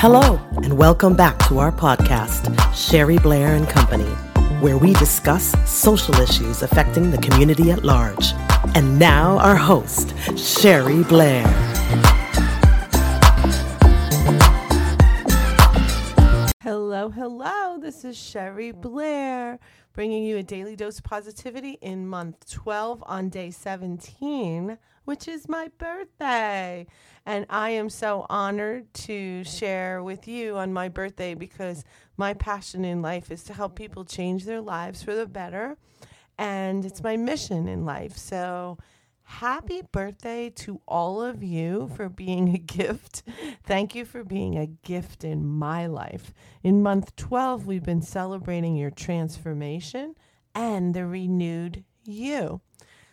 Hello, and welcome back to our podcast, Sherry Blair and Company, where we discuss social issues affecting the community at large. And now, our host, Sherry Blair. Hello, hello. This is Sherry Blair bringing you a daily dose of positivity in month 12 on day 17, which is my birthday. And I am so honored to share with you on my birthday because my passion in life is to help people change their lives for the better. And it's my mission in life. So, happy birthday to all of you for being a gift. Thank you for being a gift in my life. In month 12, we've been celebrating your transformation and the renewed you.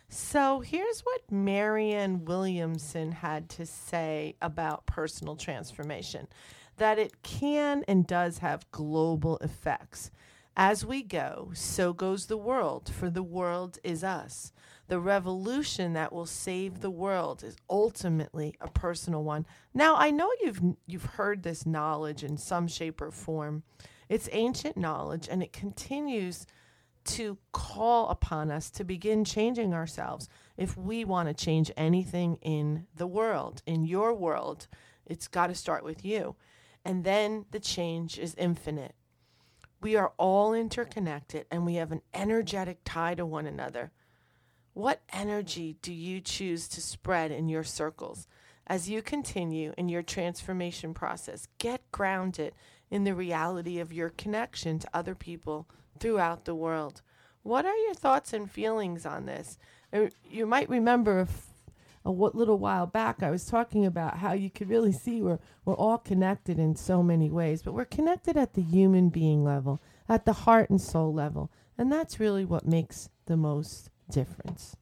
So here's what Marianne Williamson had to say about personal transformation that it can and does have global effects. As we go, so goes the world, for the world is us. The revolution that will save the world is ultimately a personal one. Now, I know you've you've heard this knowledge in some shape or form. It's ancient knowledge and it continues to call upon us to begin changing ourselves if we want to change anything in the world, in your world. It's got to start with you. And then the change is infinite. We are all interconnected and we have an energetic tie to one another. What energy do you choose to spread in your circles? As you continue in your transformation process, get grounded in the reality of your connection to other people throughout the world. What are your thoughts and feelings on this? Uh, you might remember a, little while back I was talking about how you could really see we're we're all connected in so many ways, but we're connected at the human being level, at the heart and soul level, and that's really what makes the most difference.